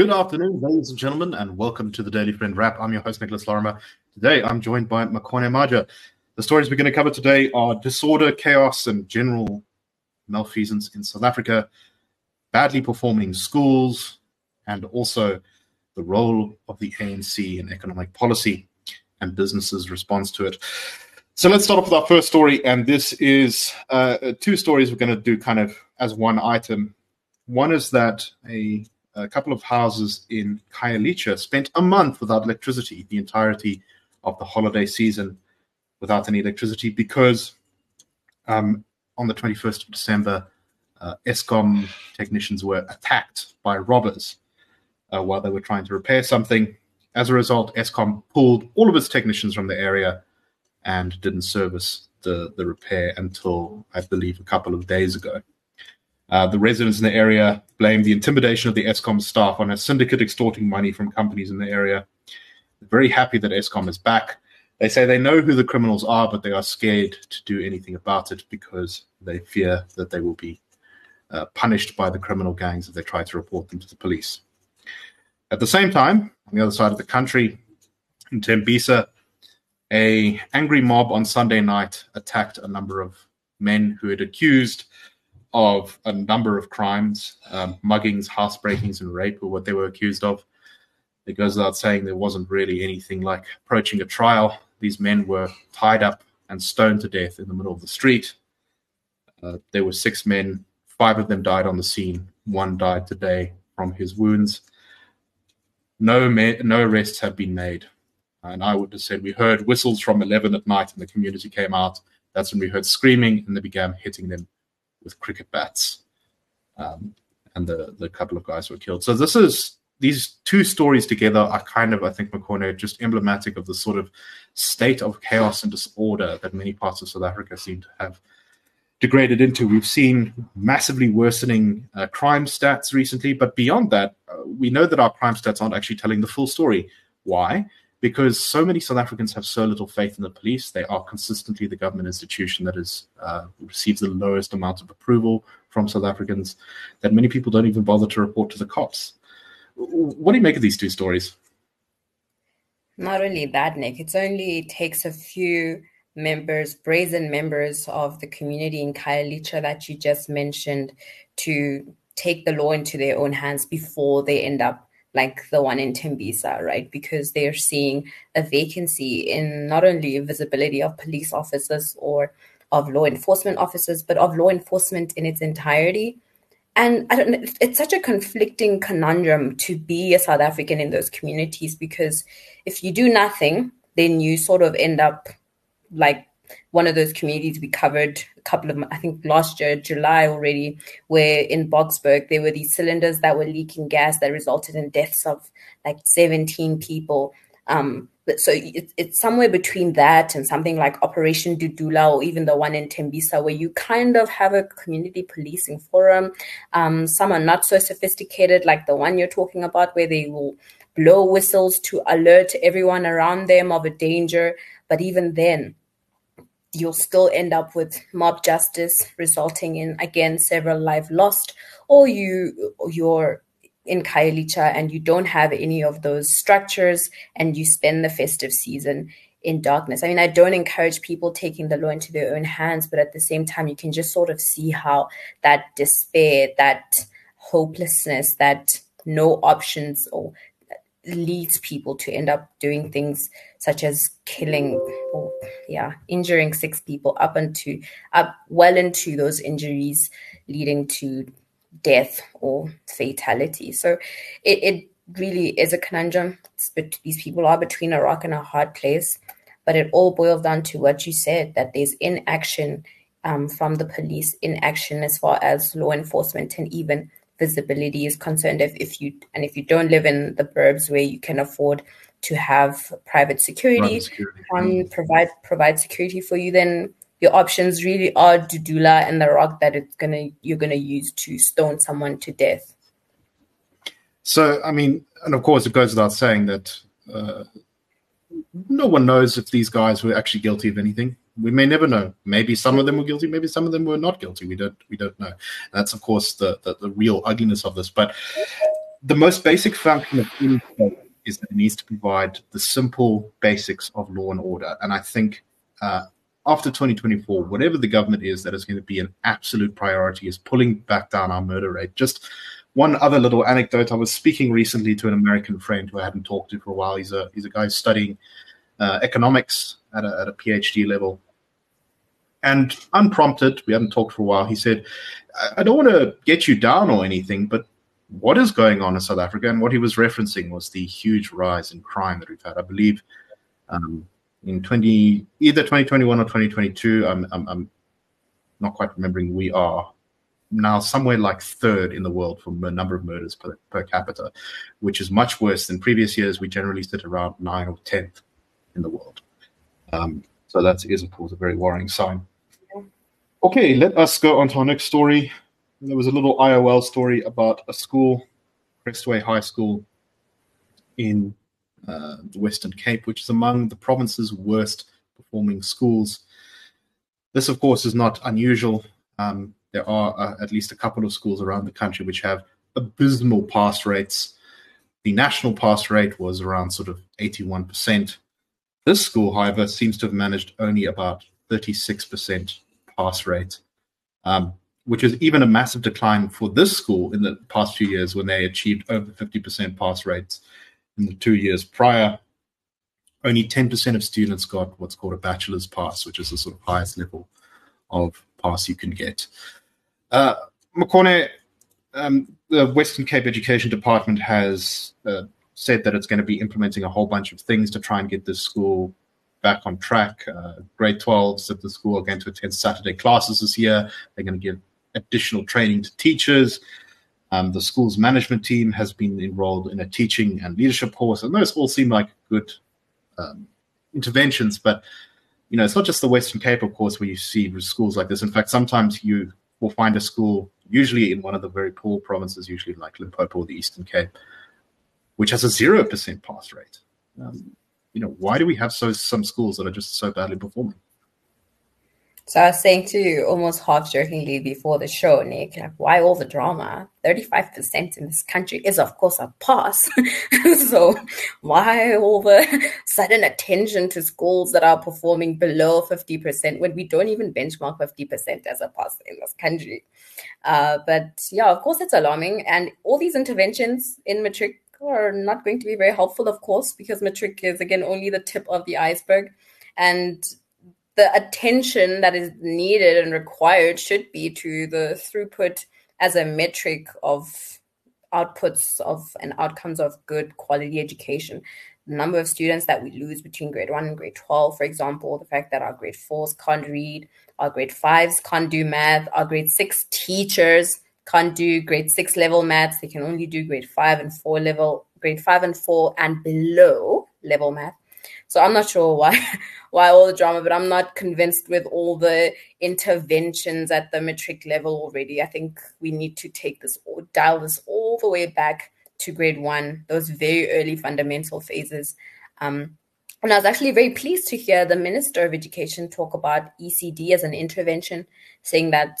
Good afternoon, ladies and gentlemen, and welcome to the Daily Friend Wrap. I'm your host, Nicholas Lorimer. Today, I'm joined by Makone Maja. The stories we're going to cover today are disorder, chaos, and general malfeasance in South Africa, badly performing schools, and also the role of the ANC in economic policy and businesses' response to it. So let's start off with our first story, and this is uh, two stories we're going to do kind of as one item. One is that a, a couple of houses in Khayelitsha spent a month without electricity, the entirety of the holiday season without any electricity, because um, on the 21st of December, uh, Eskom technicians were attacked by robbers uh, while they were trying to repair something. As a result, Eskom pulled all of its technicians from the area and didn't service the, the repair until, I believe, a couple of days ago. Uh, the residents in the area blame the intimidation of the Eskom staff on a syndicate extorting money from companies in the area. They're very happy that Eskom is back. They say they know who the criminals are, but they are scared to do anything about it because they fear that they will be uh, punished by the criminal gangs if they try to report them to the police. At the same time, on the other side of the country, in Tembisa, a angry mob on Sunday night attacked a number of men who had accused of a number of crimes, um, muggings, housebreakings, and rape, were what they were accused of. It goes without saying there wasn't really anything like approaching a trial. These men were tied up and stoned to death in the middle of the street. Uh, there were six men. Five of them died on the scene. One died today from his wounds. No, no arrests have been made. And I would have said we heard whistles from 11 at night and the community came out. That's when we heard screaming and they began hitting them with cricket bats. Um, and the, the couple of guys were killed. So this is these two stories together are kind of, I think, Makone, just emblematic of the sort of state of chaos and disorder that many parts of South Africa seem to have degraded into. We've seen massively worsening uh, crime stats recently, but beyond that, uh, we know that our crime stats aren't actually telling the full story. Why? Because so many South Africans have so little faith in the police. They are consistently the government institution that has uh, receives the lowest amount of approval from South Africans that many people don't even bother to report to the cops. What do you make of these two stories? Not only that, Nick, it's only takes a few members, brazen members of the community in Khayelitsha that you just mentioned to take the law into their own hands before they end up like the one in Tembisa, right? Because they're seeing a vacancy in not only visibility of police officers or of law enforcement officers, but of law enforcement in its entirety. And I don't know, it's such a conflicting conundrum to be a South African in those communities because if you do nothing, then you sort of end up like one of those communities we covered a couple of I think last year July already where in Boksburg there were these cylinders that were leaking gas that resulted in deaths of like 17 people um, but so it, it's somewhere between that and something like Operation Dudula or even the one in Tembisa where you kind of have a community policing forum. Um, some are not so sophisticated like the one you're talking about where they will blow whistles to alert everyone around them of a danger. But even then, you'll still end up with mob justice resulting in again several lives lost or you you're in Khayelitsha and you don't have any of those structures and you spend the festive season in darkness. I mean, I don't encourage people taking the law into their own hands, but at the same time, you can just sort of see how that despair, that hopelessness, that no options or leads people to end up doing things such as killing or yeah injuring six people up into up well into those injuries leading to death or fatality. So it, it really is a conundrum. But these people are between a rock and a hard place but it all boils down to what you said that there's inaction um, from the police inaction as far as law enforcement and even visibility is concerned. If, if you and if you don't live in the burbs where you can afford to have private security, security. Um, provide provide security for you then your options really are Dudula and the rock that it's gonna you're gonna use to stone someone to death. So I mean, and of course it goes without saying that uh, no one knows if these guys were actually guilty of anything we may never know. Maybe some of them were guilty. Maybe some of them were not guilty. We don't. We don't know. And that's of course the, the, the real ugliness of this. But the most basic function of any state is that it needs to provide the simple basics of law and order. And I think uh, after 2024, whatever the government is that is going to be an absolute priority is pulling back down our murder rate. Just one other little anecdote: I was speaking recently to an American friend who I hadn't talked to for a while. He's a he's a guy studying uh, economics at a, at a PhD level, and unprompted, we hadn't talked for a while. He said, "I don't want to get you down or anything, but what is going on in South Africa?" And what he was referencing was the huge rise in crime that we've had. I believe um, in 20 either 2021 or 2022. I'm, I'm, I'm not quite remembering. We are now somewhere like third in the world for a number of murders per, per capita, which is much worse than previous years. We generally sit around nine or tenth in the world. Um, so that is, of course, a very worrying sign. Okay, let us go on to our next story. There was a little IOL story about a school, Crestway High School in uh, the Western Cape, which is among the province's worst performing schools. This, of course, is not unusual. Um, there are uh, at least a couple of schools around the country which have abysmal pass rates. The national pass rate was around sort of 81%. This school, however, seems to have managed only about 36% pass rate, um, which is even a massive decline for this school in the past few years when they achieved over 50% pass rates in the two years prior. Only 10% of students got what's called a bachelor's pass, which is the sort of highest level of pass you can get. Uh, Makone, um, the Western Cape Education Department has uh, said that it's going to be implementing a whole bunch of things to try and get this school back on track. Uh, grade 12s at the school are going to attend Saturday classes this year. They're going to give additional training to teachers. Um, the school's management team has been enrolled in a teaching and leadership course, and those all seem like good um, interventions. But you know, it's not just the Western Cape, of course, where you see schools like this. In fact, sometimes you will find a school, usually in one of the very poor provinces, usually like Limpopo or the Eastern Cape, which has a zero percent pass rate. Um, you know, why do we have so some schools that are just so badly performing? So I was saying to you almost half jokingly before the show, Nick, like, why all the drama? 35% in this country is, of course, a pass. so why all the sudden attention to schools that are performing below 50% when we don't even benchmark 50% as a pass in this country? Uh, but yeah, of course, it's alarming. And all these interventions in matric are not going to be very helpful, of course, because matric is, again, only the tip of the iceberg. And the attention that is needed and required should be to the throughput as a metric of outputs of and outcomes of good quality education. The number of students that we lose between grade one and grade 12, for example, the fact that our grade fours can't read, our grade fives can't do math, our grade six teachers can't do grade six level maths, they can only do grade five and four level, grade five and four and below level math. So I'm not sure why why all the drama, but I'm not convinced with all the interventions at the matric level already. I think we need to take this or dial this all the way back to grade one, those very early fundamental phases. Um, and I was actually very pleased to hear the Minister of Education talk about ECD as an intervention, saying that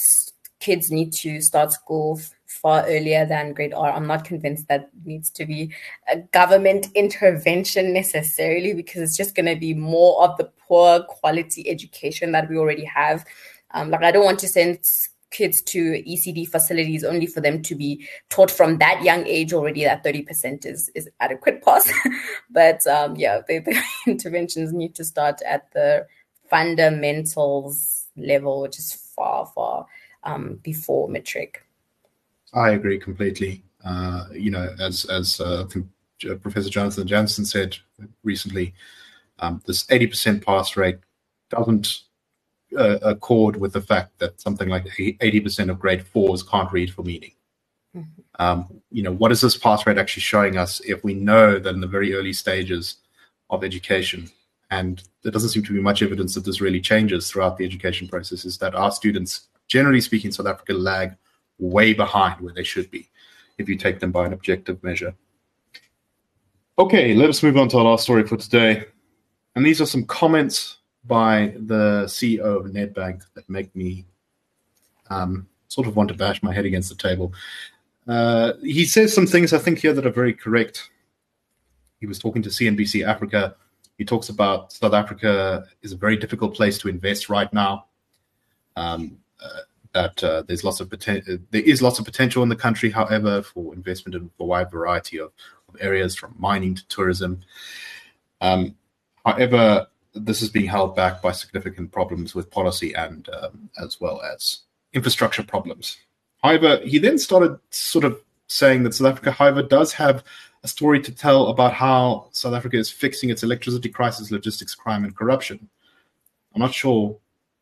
kids need to start school far earlier than grade R. I'm not convinced that needs to be a government intervention necessarily because it's just going to be more of the poor quality education that we already have. Um, like, I don't want to send kids to ECD facilities only for them to be taught from that young age already that 30% is, is adequate pass. but um, yeah, the, the interventions need to start at the fundamentals level, which is far, far um, before matric. I agree completely. Uh, you know, as as uh, Professor Jonathan Jansen said recently, um, this 80% pass rate doesn't uh, accord with the fact that something like 80% of grade fours can't read for meaning. Mm-hmm. Um, you know, what is this pass rate actually showing us if we know that in the very early stages of education, and there doesn't seem to be much evidence that this really changes throughout the education process, is that our students, generally speaking, South Africa lag way behind where they should be if you take them by an objective measure. Okay, let us move on to our last story for today. And these are some comments by the CEO of Nedbank that make me um, sort of want to bash my head against the table. Uh, he says some things I think here that are very correct. He was talking to CNBC Africa. He talks about South Africa is a very difficult place to invest right now. Um, uh, that uh, there's lots of potential. There is lots of potential in the country, however, for investment in a wide variety of, of areas, from mining to tourism. Um, however, this is being held back by significant problems with policy and um, as well as infrastructure problems. However, he then started sort of saying that South Africa, however, does have a story to tell about how South Africa is fixing its electricity crisis, logistics, crime, and corruption. I'm not sure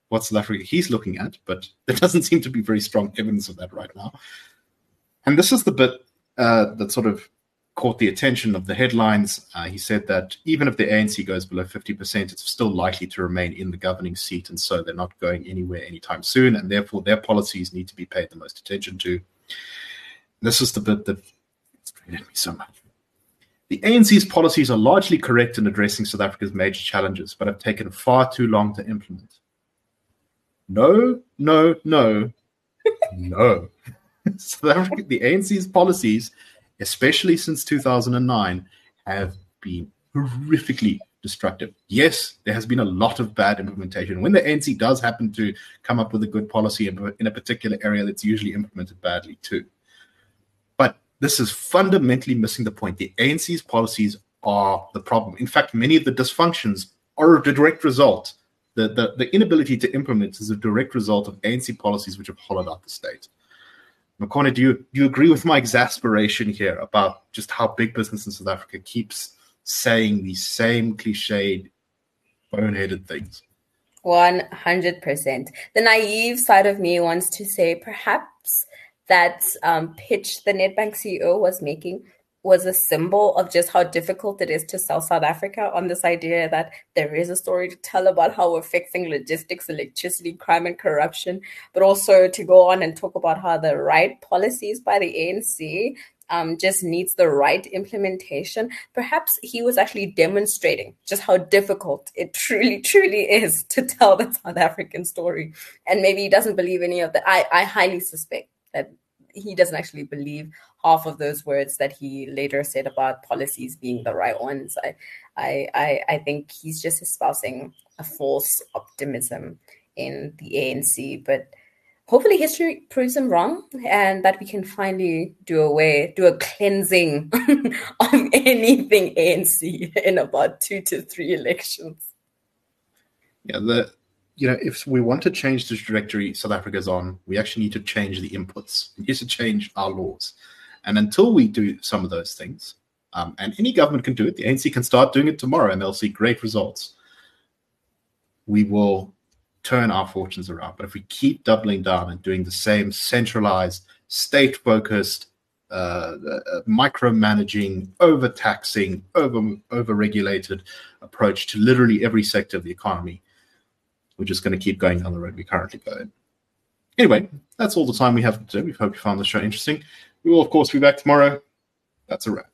what South Africa he's looking at, but there doesn't seem to be very strong evidence of that right now. And this is the bit uh, that sort of caught the attention of the headlines. Uh, he said that even if the ANC goes below 50%, it's still likely to remain in the governing seat. And so they're not going anywhere anytime soon. And therefore, their policies need to be paid the most attention to. This is the bit that frustrated me so much. The ANC's policies are largely correct in addressing South Africa's major challenges, but have taken far too long to implement. No, no, no, no. South Africa, the ANC's policies, especially since 2009, have been horrifically destructive. Yes, there has been a lot of bad implementation. When the ANC does happen to come up with a good policy in a particular area, that's usually implemented badly too. But this is fundamentally missing the point. The ANC's policies are the problem. In fact, many of the dysfunctions are a direct result the, the, the inability to implement is a direct result of ANC policies which have hollowed out the state. Makone, do you, do you agree with my exasperation here about just how big business in South Africa keeps saying these same cliched, boneheaded things? 100%. The naive side of me wants to say perhaps that um, pitch the Nedbank CEO was making was a symbol of just how difficult it is to sell South Africa on this idea that there is a story to tell about how we're fixing logistics, electricity, crime, and corruption, but also to go on and talk about how the right policies by the ANC um, just needs the right implementation. Perhaps he was actually demonstrating just how difficult it truly, truly is to tell the South African story. And maybe he doesn't believe any of that. I, I highly suspect that he doesn't actually believe half of those words that he later said about policies being the right ones. I, I, I, I think he's just espousing a false optimism in the ANC, but hopefully history proves him wrong and that we can finally do away, do a cleansing of anything ANC in about two to three elections. Yeah, the you know, if we want to change the trajectory South Africa's on, we actually need to change the inputs. We need to change our laws. And until we do some of those things, um, and any government can do it, the ANC can start doing it tomorrow and they'll see great results. We will turn our fortunes around. But if we keep doubling down and doing the same centralized, state focused, uh, uh, micromanaging, overtaxing, over over regulated approach to literally every sector of the economy, we're just going to keep going down the road we currently go in. Anyway, that's all the time we have today. We hope you found the show interesting. We will, of course, be back tomorrow. That's a wrap.